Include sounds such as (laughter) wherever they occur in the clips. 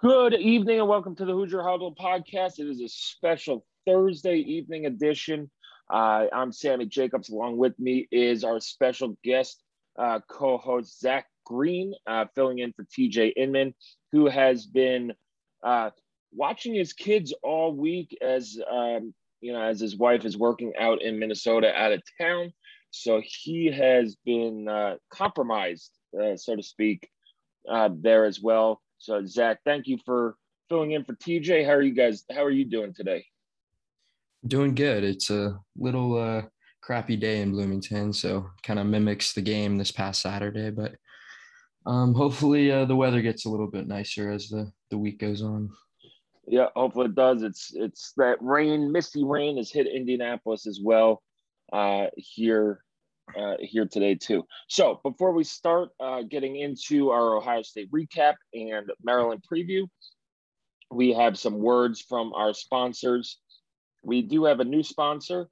Good evening and welcome to the Hoosier Huddle podcast. It is a special Thursday evening edition. Uh, I'm Sammy Jacobs. Along with me is our special guest uh, co-host Zach Green, uh, filling in for TJ Inman, who has been uh, watching his kids all week as um, you know as his wife is working out in Minnesota out of town. So he has been uh, compromised, uh, so to speak, there as well. So Zach, thank you for filling in for TJ. How are you guys? How are you doing today? Doing good. It's a little uh, crappy day in Bloomington, so kind of mimics the game this past Saturday. But um, hopefully uh, the weather gets a little bit nicer as the the week goes on. Yeah, hopefully it does. It's it's that rain, misty rain, has hit Indianapolis as well uh, here uh, here today too. So before we start uh, getting into our Ohio State recap and Maryland preview, we have some words from our sponsors. We do have a new sponsor.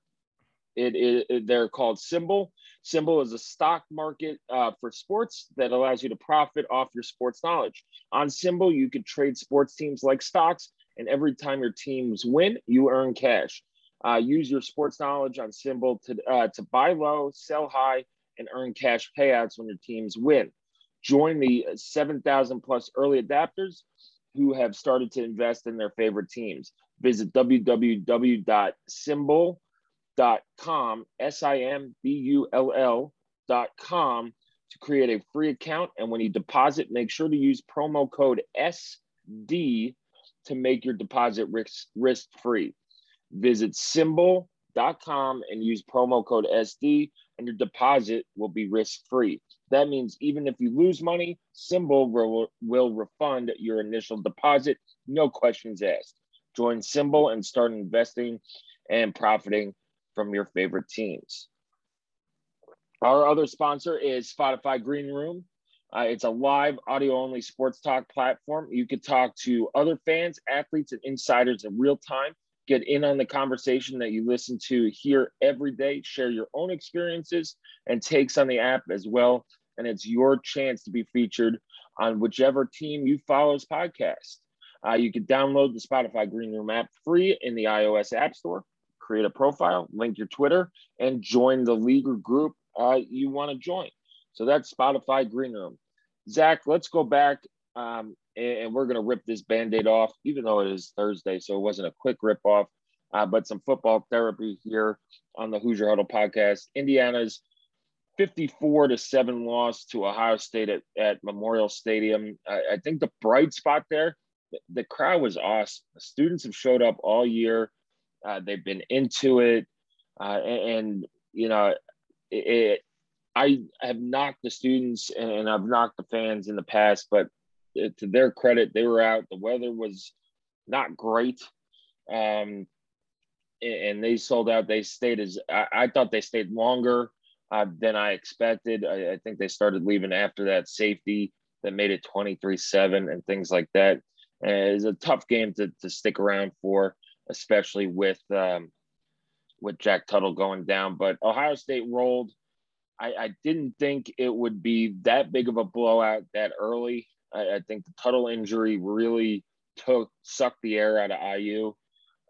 It is they're called SimBull. SimBull is a stock market uh, for sports that allows you to profit off your sports knowledge. On SimBull, you can trade sports teams like stocks, and every time your teams win, you earn cash. Uh, use your sports knowledge on SimBull to, uh, to buy low, sell high, and earn cash payouts when your teams win. Join the 7,000 plus early adapters who have started to invest in their favorite teams. Visit www.simbull.com, S I M B U L L.com to create a free account. And when you deposit, make sure to use promo code SD to make your deposit risk, risk free. Visit simbull.com and use promo code SD, and your deposit will be risk free. That means even if you lose money, SimBull will, will refund your initial deposit, no questions asked. Join SimBull and start investing and profiting from your favorite teams. Our other sponsor is Spotify Green Room. Uh, it's a live audio only sports talk platform. You can talk to other fans, athletes, and insiders in real time get in on the conversation that you listen to here every day, share your own experiences and takes on the app as well. And it's your chance to be featured on whichever team you follow's podcast. Uh, you can download the Spotify Green Room app free in the iOS App Store, create a profile, link your Twitter, and join the league or group uh, you want to join. So that's Spotify Green Room. Zach, let's go back um, and we're going to rip this band-aid off even though it is thursday so it wasn't a quick rip off uh, but some football therapy here on the hoosier huddle podcast. Indiana's 54 to 7 loss to ohio state at, at memorial stadium. I, I think the bright spot there the, the, crowd was awesome. The students have showed up all year. Uh, they've been into it. Uh, and, and, you know it, it I have knocked the students and I've knocked the fans in the past, but to their credit, they were out. The weather was not great. Um, and they sold out. They stayed as I, I thought they stayed longer uh, than I expected. I, I, think they started leaving after that safety that made it 23 7 and things like that. And it's a tough game to, to stick around for, especially with um, with Jack Tuttle going down. But Ohio State rolled. I, I didn't think it would be that big of a blowout that early. I, I think the Tuttle injury really took sucked the air out of IU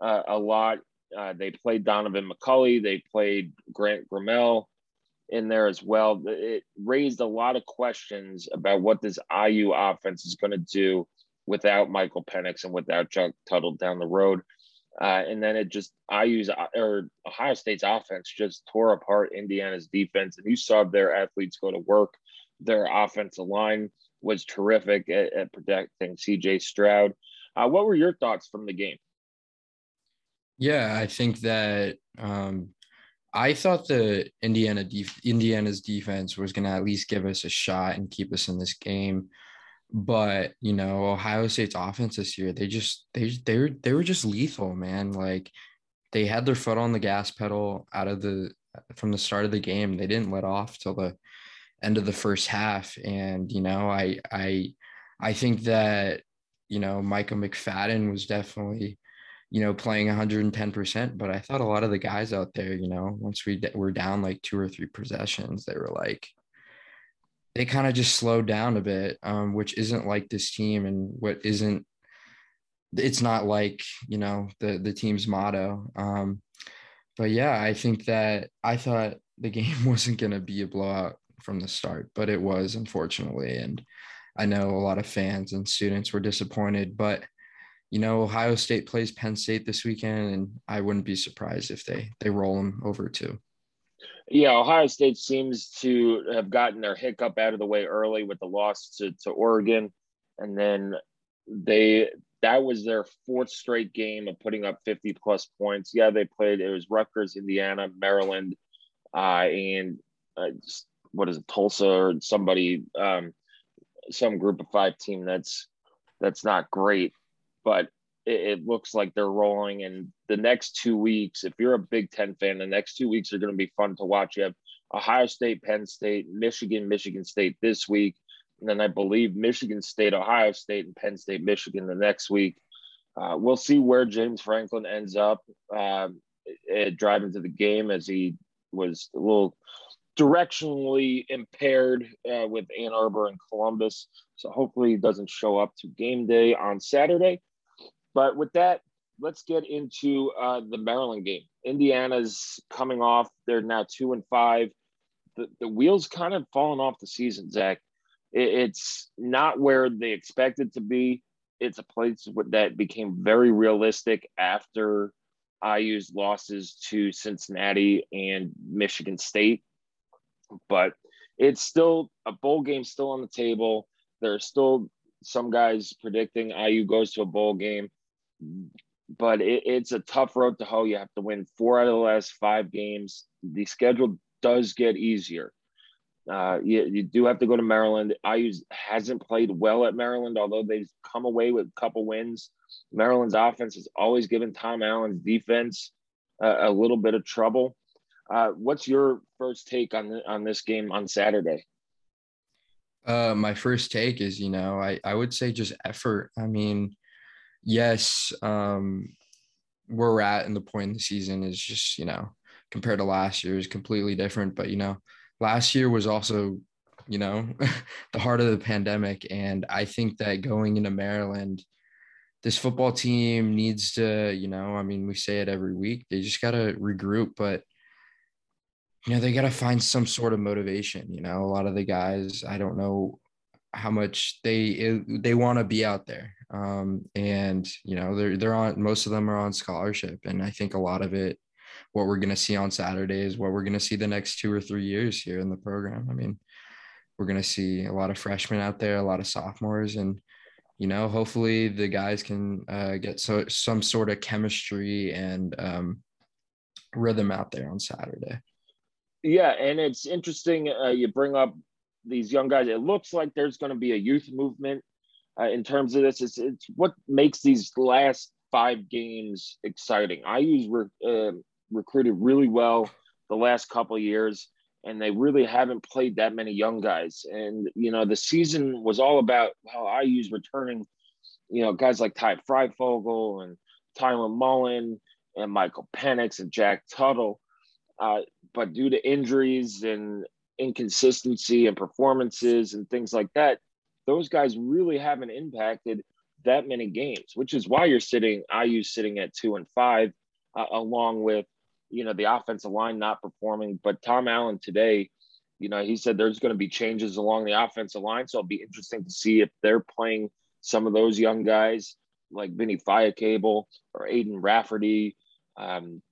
uh, a lot. Uh, they played Donovan McCulley. They played Grant Gremel in there as well. It raised a lot of questions about what this IU offense is going to do without Michael Penix and without Chuck Tuttle down the road. Uh, and then it just I use uh, or Ohio State's offense just tore apart Indiana's defense, and you saw their athletes go to work. Their offensive line was terrific at, at protecting C.J. Stroud. Uh, what were your thoughts from the game? Yeah, I think that um, I thought the Indiana def- Indiana's defense was going to at least give us a shot and keep us in this game. But you know, Ohio State's offense this year, they just they they were they were just lethal, man. Like they had their foot on the gas pedal out of the from the start of the game. They didn't let off till the end of the first half. And you know, I I I think that you know Micah McFadden was definitely you know playing 110%. But I thought a lot of the guys out there, you know, once we were down like two or three possessions, they were like they kind of just slowed down a bit, um, which isn't like this team and what isn't it's not like you know the the team's motto um, but yeah i think that i thought the (laughs) game wasn't going to be a blowout from the start but it was unfortunately and i know a lot of fans and students were disappointed but you know ohio state plays penn state this weekend and i wouldn't be surprised if they they roll them over too yeah, Ohio State seems to have gotten their hiccup out of the way early with the loss to, to Oregon. And then they that was their fourth straight game of putting up 50 plus points. Yeah, they played it was Rutgers, Indiana, Maryland, uh, and uh, what is it, Tulsa or somebody, um, some group of five team that's that's not great, but it, it looks like they're rolling. And the next two weeks, if you're a Big Ten fan, the next two weeks are going to be fun to watch. You have Ohio State, Penn State, Michigan, Michigan State this week. And then I believe Michigan State, Ohio State, and Penn State, Michigan the next week. Uh, we'll see where James Franklin ends up uh, driving to the game as he was a little directionally impaired uh, with Ann Arbor and Columbus. So hopefully he doesn't show up to game day on Saturday. But with that, let's get into uh, the Maryland game. Indiana's coming off; they're now two and five. The the wheels kind of fallen off the season, Zach. It, it's not where they expected to be. It's a place that became very realistic after IU's losses to Cincinnati and Michigan State. But it's still a bowl game still on the table. There are still some guys predicting IU goes to a bowl game but it, it's a tough road to hoe. You have to win four out of the last five games. The schedule does get easier. Uh, you, you do have to go to Maryland. IU hasn't played well at Maryland, although they've come away with a couple wins. Maryland's offense has always given Tom Allen's defense a little bit of trouble. Uh, what's your first take on the, on this game on Saturday? Uh, my first take is, you know, I, I would say just effort. I mean, yes, um, where we're at in the point in the season is just, you know, compared to last year is completely different. But, you know, last year was also, you know, (laughs) the heart of the pandemic. And I think that going into Maryland, this football team needs to, you know, I mean, we say it every week, they just got to regroup, but you know, they got to find some sort of motivation. You know, a lot of the guys, I don't know how much they they want to be out there um, and you know they're they're on most of them are on scholarship and i think a lot of it what we're going to see on saturday is what we're going to see the next two or three years here in the program i mean we're going to see a lot of freshmen out there a lot of sophomores and you know hopefully the guys can uh, get so some sort of chemistry and um, rhythm out there on saturday yeah and it's interesting uh, you bring up these young guys. It looks like there's going to be a youth movement uh, in terms of this. It's, it's what makes these last five games exciting. I use re- uh, recruited really well the last couple years, and they really haven't played that many young guys. And you know, the season was all about how I use returning, you know, guys like Ty Fryfogle and Tyler Mullen and Michael Penix and Jack Tuttle. Uh, but due to injuries and inconsistency and performances and things like that, those guys really haven't impacted that many games, which is why you're sitting, IU sitting at two and five, uh, along with, you know, the offensive line not performing. But Tom Allen today, you know, he said there's going to be changes along the offensive line. So it'll be interesting to see if they're playing some of those young guys like Vinny Cable or Aiden Rafferty, um,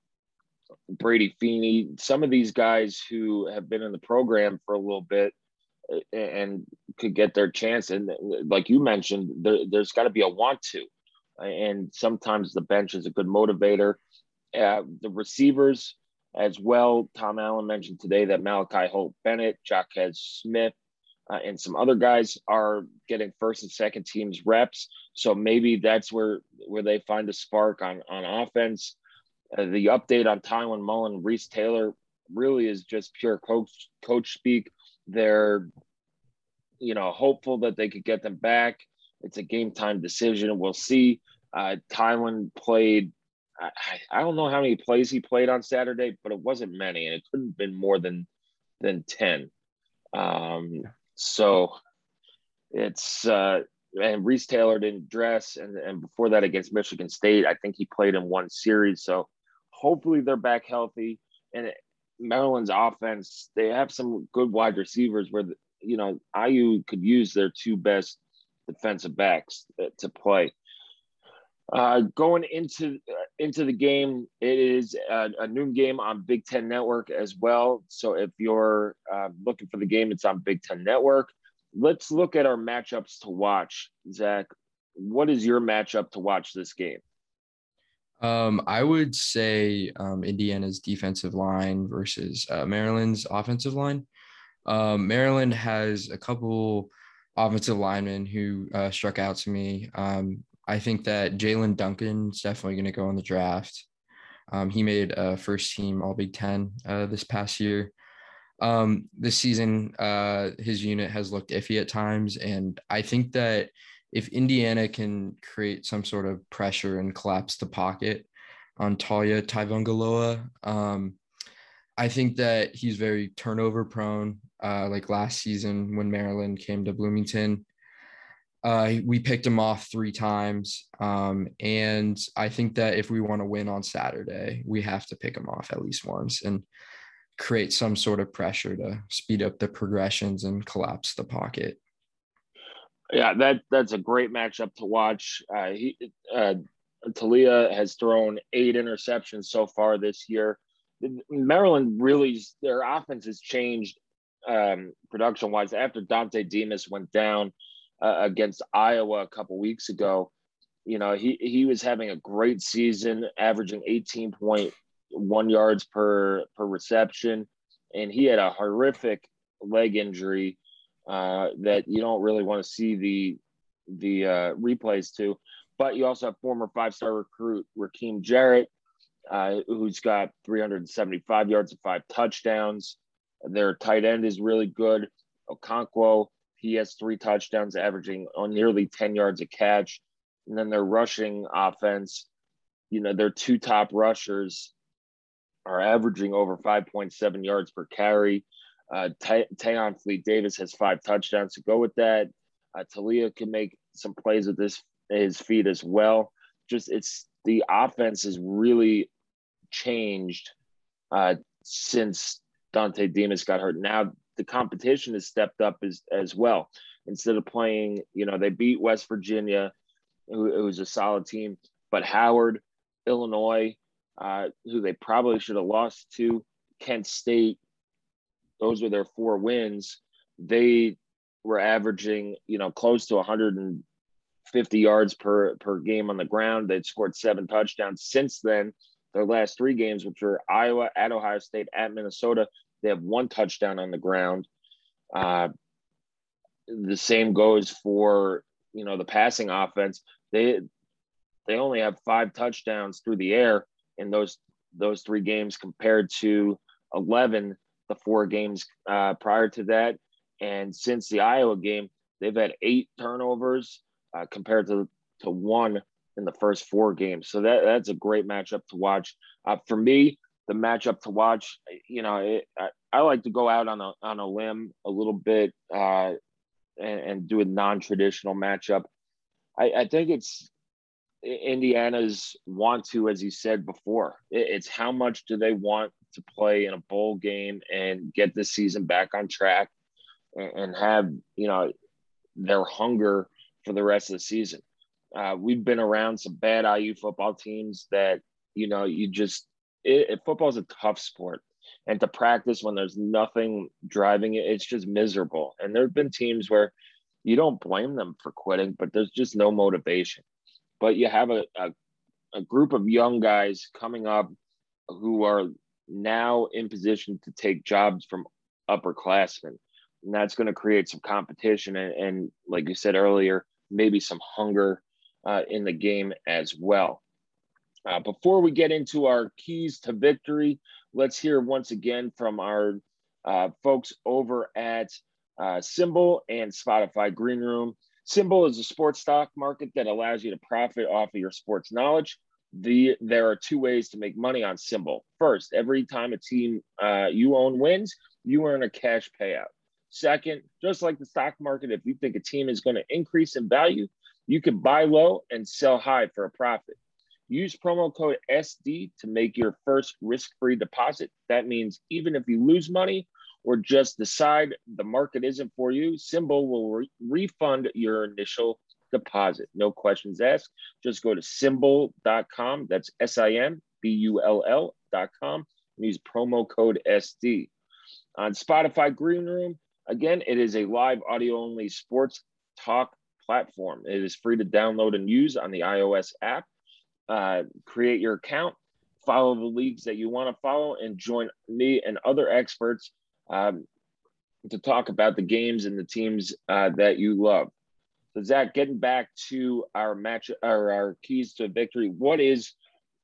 Brady Feeney, some of these guys who have been in the program for a little bit and could get their chance. And like you mentioned, there, has got to be a want to. And sometimes the bench is a good motivator. Uh, the receivers as well. Tom Allen mentioned today that Malachi Holt Bennett, Jaquez Smith, uh, and some other guys are getting first and second teams reps. So maybe that's where where they find a spark on on offense. Uh, the update on Tiawan Mullen, Reese Taylor really is just pure coach coach speak. They're you know hopeful that they could get them back. It's a game time decision. We'll see. Uh, Tiawan played. I, I don't know how many plays he played on Saturday, but it wasn't many, and it couldn't have been more than than ten. Um, so it's uh, and Reese Taylor didn't dress, and and before that against Michigan State, I think he played in one series. So hopefully they're back healthy. And Maryland's offense, they have some good wide receivers where you know IU could use their two best defensive backs to play. Uh, going into uh, into the game, it is a, a, noon game on Big Ten Network as well. So if you're uh, looking for the game, it's on Big Ten Network. Let's look at our matchups to watch. Zach, what is your matchup to watch this game? Um, I would say um, Indiana's defensive line versus uh, Maryland's offensive line. Um, Maryland has a couple offensive linemen who uh, struck out to me. Um, I think that Jaelyn Duncan is definitely going to go in the draft. Um, he made a first team All Big Ten uh, this past year. Um, this season, uh, his unit has looked iffy at times, and I think that if Indiana can create some sort of pressure and collapse the pocket on Taulia Tagovailoa, um, I think that he's very turnover prone. Uh, like last season when Maryland came to Bloomington, uh, we picked him off three times. Um, and I think that if we want to win on Saturday, we have to pick him off at least once and create some sort of pressure to speed up the progressions and collapse the pocket. Yeah, that that's a great matchup to watch. Uh, he, uh, Taulia has thrown eight interceptions so far this year. Maryland really, their offense has changed um, production wise after Dontay Demus went down uh, against Iowa a couple weeks ago. You know, he he was having a great season, averaging 18.1 yards per per reception, and he had a horrific leg injury uh, that you don't really want to see the the uh, replays to. But you also have former five star recruit Rakim Jarrett, uh, who's got 375 yards and five touchdowns. Their tight end is really good. Okonkwo he has three touchdowns, averaging on nearly 10 yards a catch. And then their rushing offense, you know, their two top rushers are averaging over 5.7 yards per carry. Uh, Tayon Fleet Davis has five touchdowns to go with that. Uh, Taulia can make some plays with this his feet as well. Just it's the offense has really changed uh, since Dontay Demus got hurt. Now the competition has stepped up as as well. Instead of playing, you know, they beat West Virginia, who, who was a solid team, but Howard, Illinois, uh, who they probably should have lost to, Kent State, those were their four wins. They were averaging, you know, close to 150 yards per per game on the ground. They'd scored seven touchdowns since then. Their last three games, which were Iowa, at Ohio State, at Minnesota, they have one touchdown on the ground. Uh, the same goes for you know the passing offense. They they only have five touchdowns through the air in those those three games compared to 11 the four games uh, prior to that. And since the Iowa game, they've had eight turnovers uh, compared to to one in the first four games. So that that's a great matchup to watch. Uh, for me, the matchup to watch. You know, it, I, I, like to go out on a on a limb a little bit uh, and, and, do a non-traditional matchup. I, I, think it's Indiana's want to, as you said before. It, it's how much do they want to play in a bowl game and get the season back on track and, have you know their hunger for the rest of the season. Uh, we've been around some bad IU football teams that you know you just it, it, football is a tough sport, and to practice when there's nothing driving it, it's just miserable. And there have been teams where you don't blame them for quitting, but there's just no motivation. But you have a, a, a group of young guys coming up who are now in position to take jobs from upperclassmen. And that's going to create some competition and, and, like you said earlier, maybe some hunger uh, in the game as well. Uh, before we get into our keys to victory, let's hear once again from our uh, folks over at uh, SimBull and Spotify Green Room. SimBull is a sports stock market that allows you to profit off of your sports knowledge. The, there are two ways to make money on SimBull. First, every time a team uh, you own wins, you earn a cash payout. Second, just like the stock market, if you think a team is going to increase in value, you can buy low and sell high for a profit. Use promo code SD to make your first risk free deposit. That means even if you lose money or just decide the market isn't for you, SimBull will re- refund your initial deposit. No questions asked. Just go to simbull.com. That's S I M B U L L.com and use promo code SD. On Spotify Green Room, again, it is a live audio only sports talk platform. It is free to download and use on the iOS app. Uh, create your account, follow the leagues that you want to follow, and join me and other experts um, to talk about the games and the teams uh, that you love. So, Zach, getting back to our match or our keys to victory, what is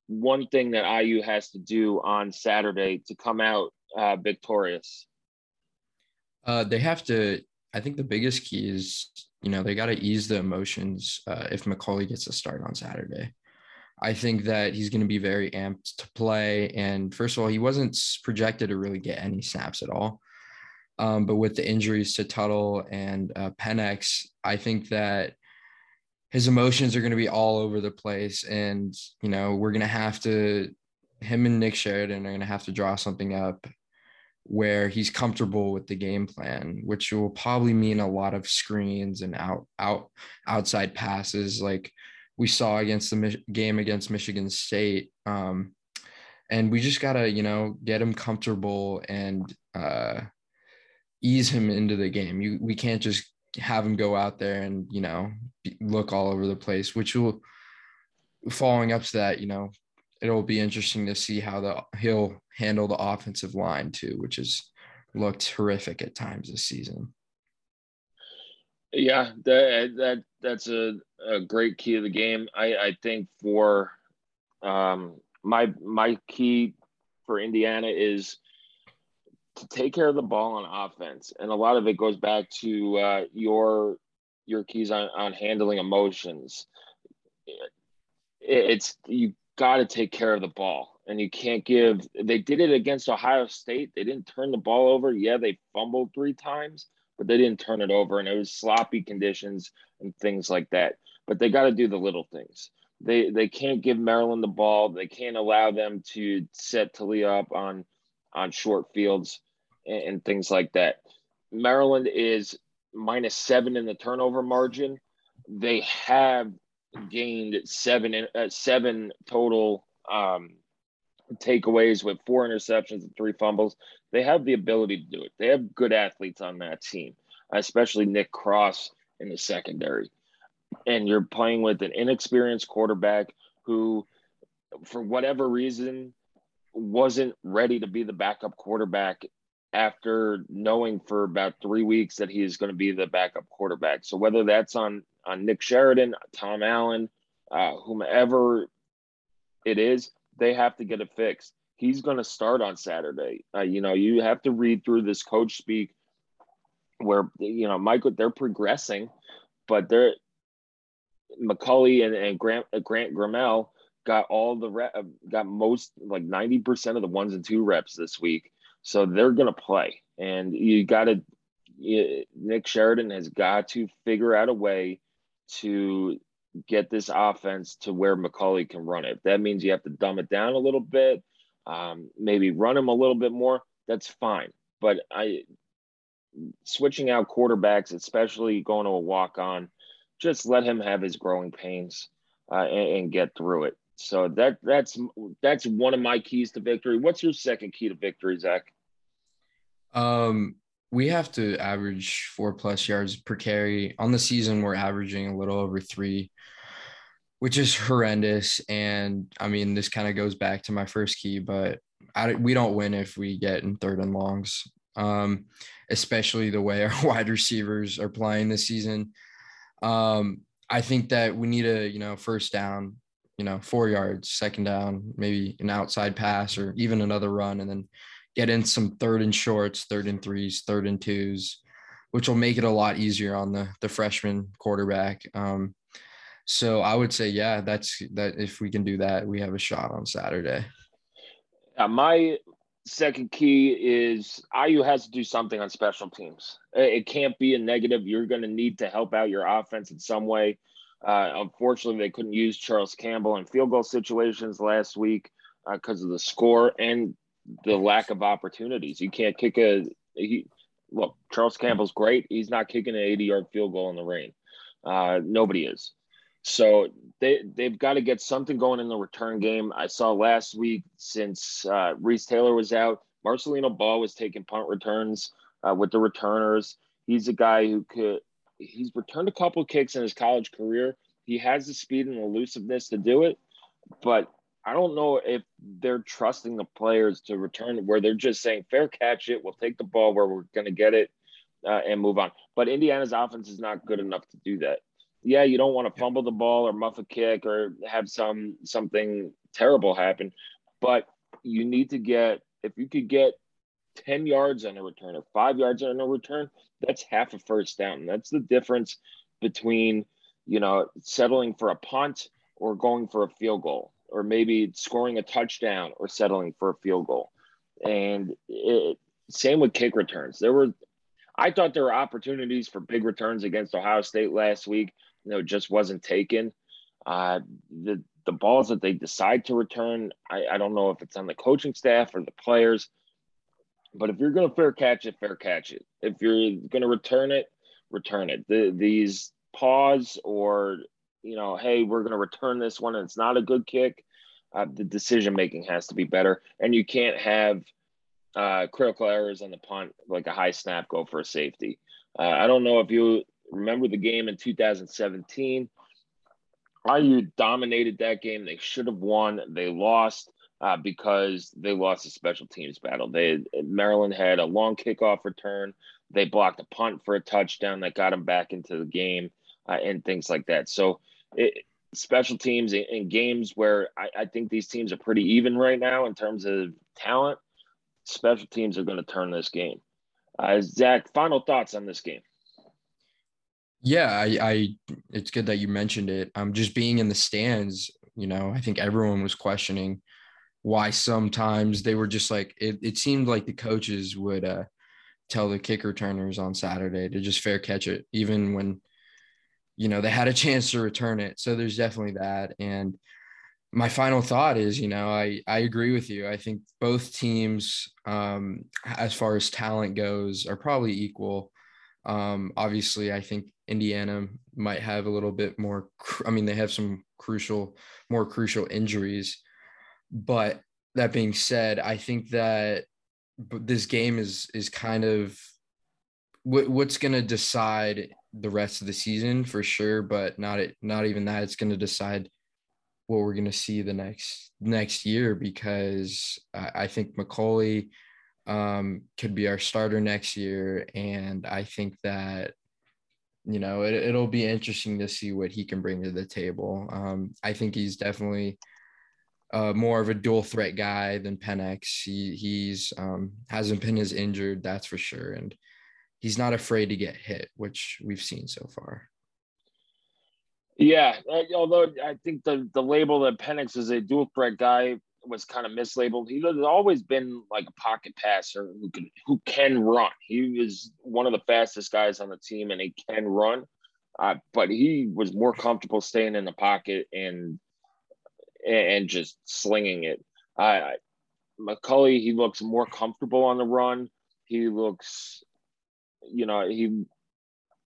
one thing that IU has to do on Saturday to come out uh, victorious? Uh, they have to. I think the biggest key is you know, they got to ease the emotions uh, if McCauley gets a start on Saturday. I think that he's going to be very amped to play. And first of all, he wasn't projected to really get any snaps at all. Um, but with the injuries to Tuttle and uh, Penix, I think that his emotions are going to be all over the place. And, you know, we're going to have to, him and Nick Sheridan are going to have to draw something up where he's comfortable with the game plan, which will probably mean a lot of screens and out out outside passes, like we saw against the game against Michigan State. Um, and we just gotta, you know, get him comfortable and uh, ease him into the game. You we can't just have him go out there and you know look all over the place, which will following up to that, you know, it'll be interesting to see how the he'll handle the offensive line too, which has looked horrific at times this season. Yeah, that that that's a, a great key of the game. I I think for um my my key for Indiana is to take care of the ball on offense, and a lot of it goes back to uh, your your keys on on handling emotions. It's you got to take care of the ball. And you can't give, they did it against Ohio State. They didn't turn the ball over. Yeah, they fumbled three times, but they didn't turn it over. And it was sloppy conditions and things like that. But they got to do the little things. They, they can't give Maryland the ball. They can't allow them to set Taulia up on, on short fields and, and things like that. Maryland is minus seven in the turnover margin. They have gained seven uh, seven total um, takeaways with four interceptions and three fumbles. They have the ability to do it. They have good athletes on that team, especially Nick Cross in the secondary. And you're playing with an inexperienced quarterback who, for whatever reason, wasn't ready to be the backup quarterback after knowing for about three weeks that he is going to be the backup quarterback. So whether that's on on Nick Sheridan, Tom Allen, uh, whomever it is, they have to get it fixed. He's going to start on Saturday. Uh, you know, you have to read through this coach speak where you know Michael they're progressing, but they're McCauley and, and Grant Grant Gremel got all the rep, got most like 90% of the ones and two reps this week. So they're going to play. And you got to, Nick Sheridan has got to figure out a way to get this offense to where McCauley can run it. that means you have to dumb it down a little bit, um, maybe run him a little bit more. That's fine. But I switching out quarterbacks, especially going to a walk on, just let him have his growing pains uh, and, and get through it. So that that's that's one of my keys to victory. What's your second key to victory, Zach? Um, we have to average four plus yards per carry on the season. We're averaging a little over three, which is horrendous. And I mean, this kind of goes back to my first key, but I, we don't win if we get in third and longs, um, especially the way our (laughs) wide receivers are playing this season. Um, I think that we need a, you know, first down, you know, four yards, second down, maybe an outside pass or even another run, and then get in some third and shorts, third and threes, third and twos, which will make it a lot easier on the the freshman quarterback. Um, so I would say, yeah, that's that. If we can do that, we have a shot on Saturday. Uh, my second key is IU has to do something on special teams. It can't be a negative. You're going to need to help out your offense in some way. Uh, unfortunately, they couldn't use Charles Campbell in field goal situations last week because uh, of the score and the lack of opportunities. You can't kick a he, look. Charles Campbell's great. He's not kicking an 80 yard field goal in the rain. Uh, nobody is. So they they've got to get something going in the return game. I saw last week since uh, Reese Taylor was out, Marcelino Ball was taking punt returns uh, with the returners. He's a guy who could. He's returned a couple kicks in his college career. He has the speed and elusiveness to do it, but I don't know if they're trusting the players to return where they're just saying fair catch it. We'll take the ball where we're going to get it uh, and move on. But Indiana's offense is not good enough to do that yeah, you don't want to fumble the ball or muff a kick or have some something terrible happen, but you need to get if you could get 10 yards on a return or five yards on a return, that's half a first down. That's the difference between, you know, settling for a punt or going for a field goal, or maybe scoring a touchdown or settling for a field goal. And it, same with kick returns. There were, I thought there were opportunities for big returns against Ohio State last week you know, it just wasn't taken. Uh, the the balls that they decide to return, I, I don't know if it's on the coaching staff or the players, but if you're going to fair catch it, fair catch it. If you're going to return it, return it. The, these pause or you know, hey, we're going to return this one and it's not a good kick. Uh, the decision making has to be better, and you can't have uh, critical errors on the punt, like a high snap, go for a safety. Uh, I don't know if you remember the game in 2017. IU dominated that game. They should have won. They lost uh, because they lost a special teams battle. They Maryland had a long kickoff return. They blocked a punt for a touchdown that got them back into the game uh, and things like that. So, it, special teams in, in games where I, I, think these teams are pretty even right now in terms of talent. Special teams are going to turn this game. Uh, Zach, final thoughts on this game? Yeah, I, I it's good that you mentioned it. Um, just being in the stands, you know, I think everyone was questioning why sometimes they were just like it, it seemed like the coaches would uh tell the kick returners on Saturday to just fair catch it, even when you know they had a (laughs) chance to return it. So there's definitely that. And my final thought is, you know, I I agree with you. I think both teams, um, as far as talent goes, are probably equal. Um, obviously, I think Indiana might have a little bit more. I mean, they have some crucial, more crucial injuries. But that being said, I think that this game is is kind of what, what's going to decide the rest of the season for sure. But not it, not even that. It's going to decide what we're going to see the next next year because I, I think McCauley um, could be our starter next year, and I think that you know, it, it'll be interesting to see what he can bring to the table. Um, I think he's definitely uh, more of a dual threat guy than Penix. He he's um, hasn't been as injured, that's for sure, and he's not afraid to get hit, which we've seen so far. Yeah, uh, although I think the the label that Penix is a dual threat guy was kind of mislabeled. He has always been like a pocket passer who can who can run. He was one of the fastest guys on the team, and he can run. Uh, but he was more comfortable staying in the pocket and and just slinging it. I McCauley, he looks more comfortable on the run. He looks, you know, he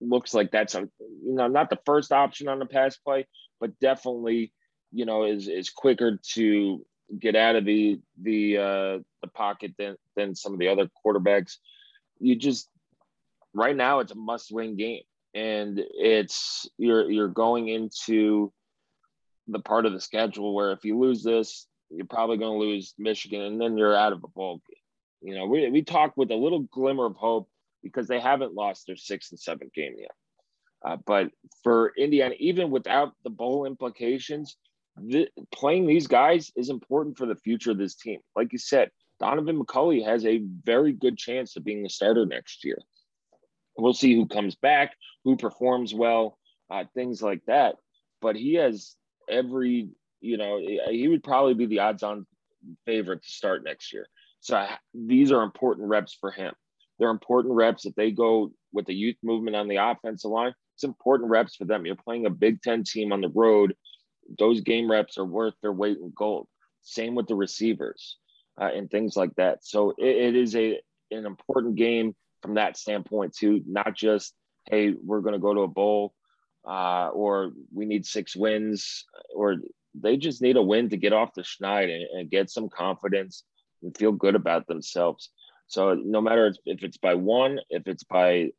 looks like that's a you know not the first option on the pass play, but definitely you know is is quicker to get out of the the uh, the pocket than than some of the other quarterbacks. You just right now it's a must win game, and it's you're you're going into the part of the schedule where if you lose this, you're probably going to lose Michigan, and then you're out of a bowl game. You know, we we talked with a little glimmer of hope because they haven't lost their sixth and seventh game yet. Uh, but for Indiana, even without the bowl implications, the, playing these guys is important for the future of this team. Like you said, Donovan McCulley has a very good chance of being the starter next year. We'll see who comes back, who performs well, uh, things like that. But he has every, you know, he would probably be the odds on favorite to start next year. So these are important reps for him. They're important reps if they go with the youth movement on the offensive line. It's important reps for them. You're playing a Big Ten team on the road. Those game reps are worth their weight in gold. Same with the receivers uh, and things like that. So it, it is a an important game from that standpoint too. Not just hey, we're going to go to a bowl uh, or we need six wins, or they just need a win to get off the schneid and, and get some confidence and feel good about themselves. So no matter if it's by one, if it's by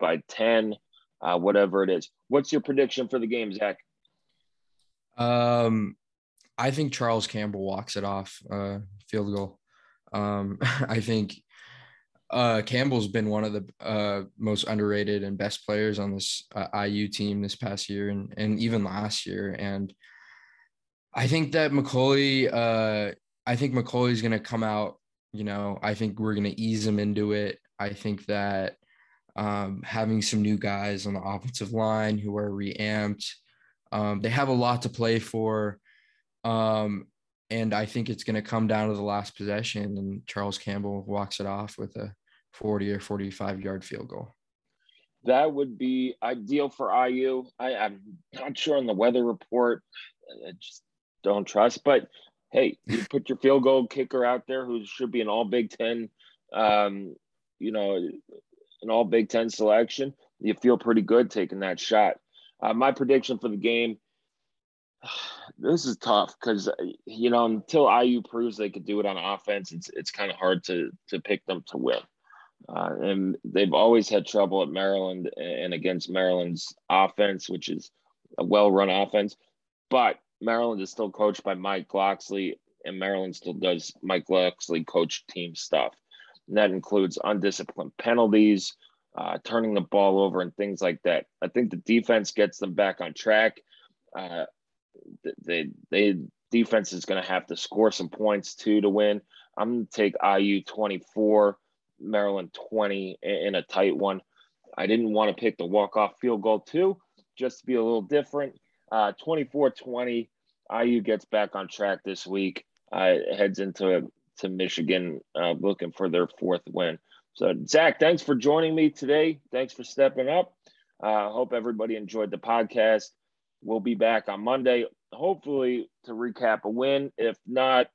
by ten, uh, whatever it is. What's your prediction for the game, Zach? Um, I think Charles Campbell walks it off. Uh, field goal. Um, (laughs) I think uh, Campbell's been one of the uh, most underrated and best players on this uh, IU team this past year and and even last year. And I think that McCulley, uh, I think McCulley's going to come out you know, I think we're going to ease him into it. I think that um, having some new guys on the offensive line who are reamped, um, they have a lot to play for. Um, and I think it's going to come down to the last possession, and Charles Campbell walks it off with a 40 or 45 yard field goal. That would be ideal for IU. I, I'm not sure on the weather report. I just don't trust, but hey, you (laughs) put your field goal kicker out there who should be an all Big Ten, um, you know, an all Big Ten selection. You feel pretty good taking that shot. Uh, my prediction for the game. (sighs) This is tough because you know until IU proves they could do it on offense, it's it's kind of hard to to pick them to win. Uh, and they've always had trouble at Maryland and against Maryland's offense, which is a well-run offense. But Maryland is still coached by Mike Locksley, and Maryland still does Mike Locksley coach team stuff. And that includes undisciplined penalties, uh, turning the ball over, and things like that. I think the defense gets them back on track. Uh, they they defense is going to have to score some points too to win. I'm going to take IU 24, Maryland 20 in a tight one. I didn't want to pick the walk off field goal too, just to be a little different. Uh, 24 20, IU gets back on track this week, uh, heads into to Michigan uh, looking for their fourth win. So, Zach, thanks for joining me today. Thanks for stepping up. I uh, hope everybody enjoyed the podcast. We'll be back on Monday, hopefully to recap a win. If not,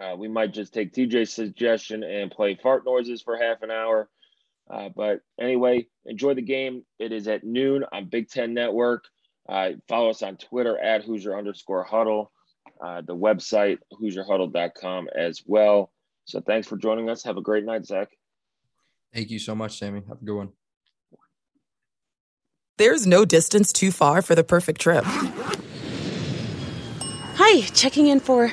uh, we might just take TJ's suggestion and play fart noises for half an hour. Uh, but anyway, enjoy the game. It is at noon on Big Ten Network. Uh, follow us on Twitter at Hoosier underscore huddle, uh, the website, HoosierHuddle.com as well. So thanks for joining us. Have a great night, Zach. Thank you so much, Sammy. Have a good one. There's no distance too far for the perfect trip. Hi, checking in for.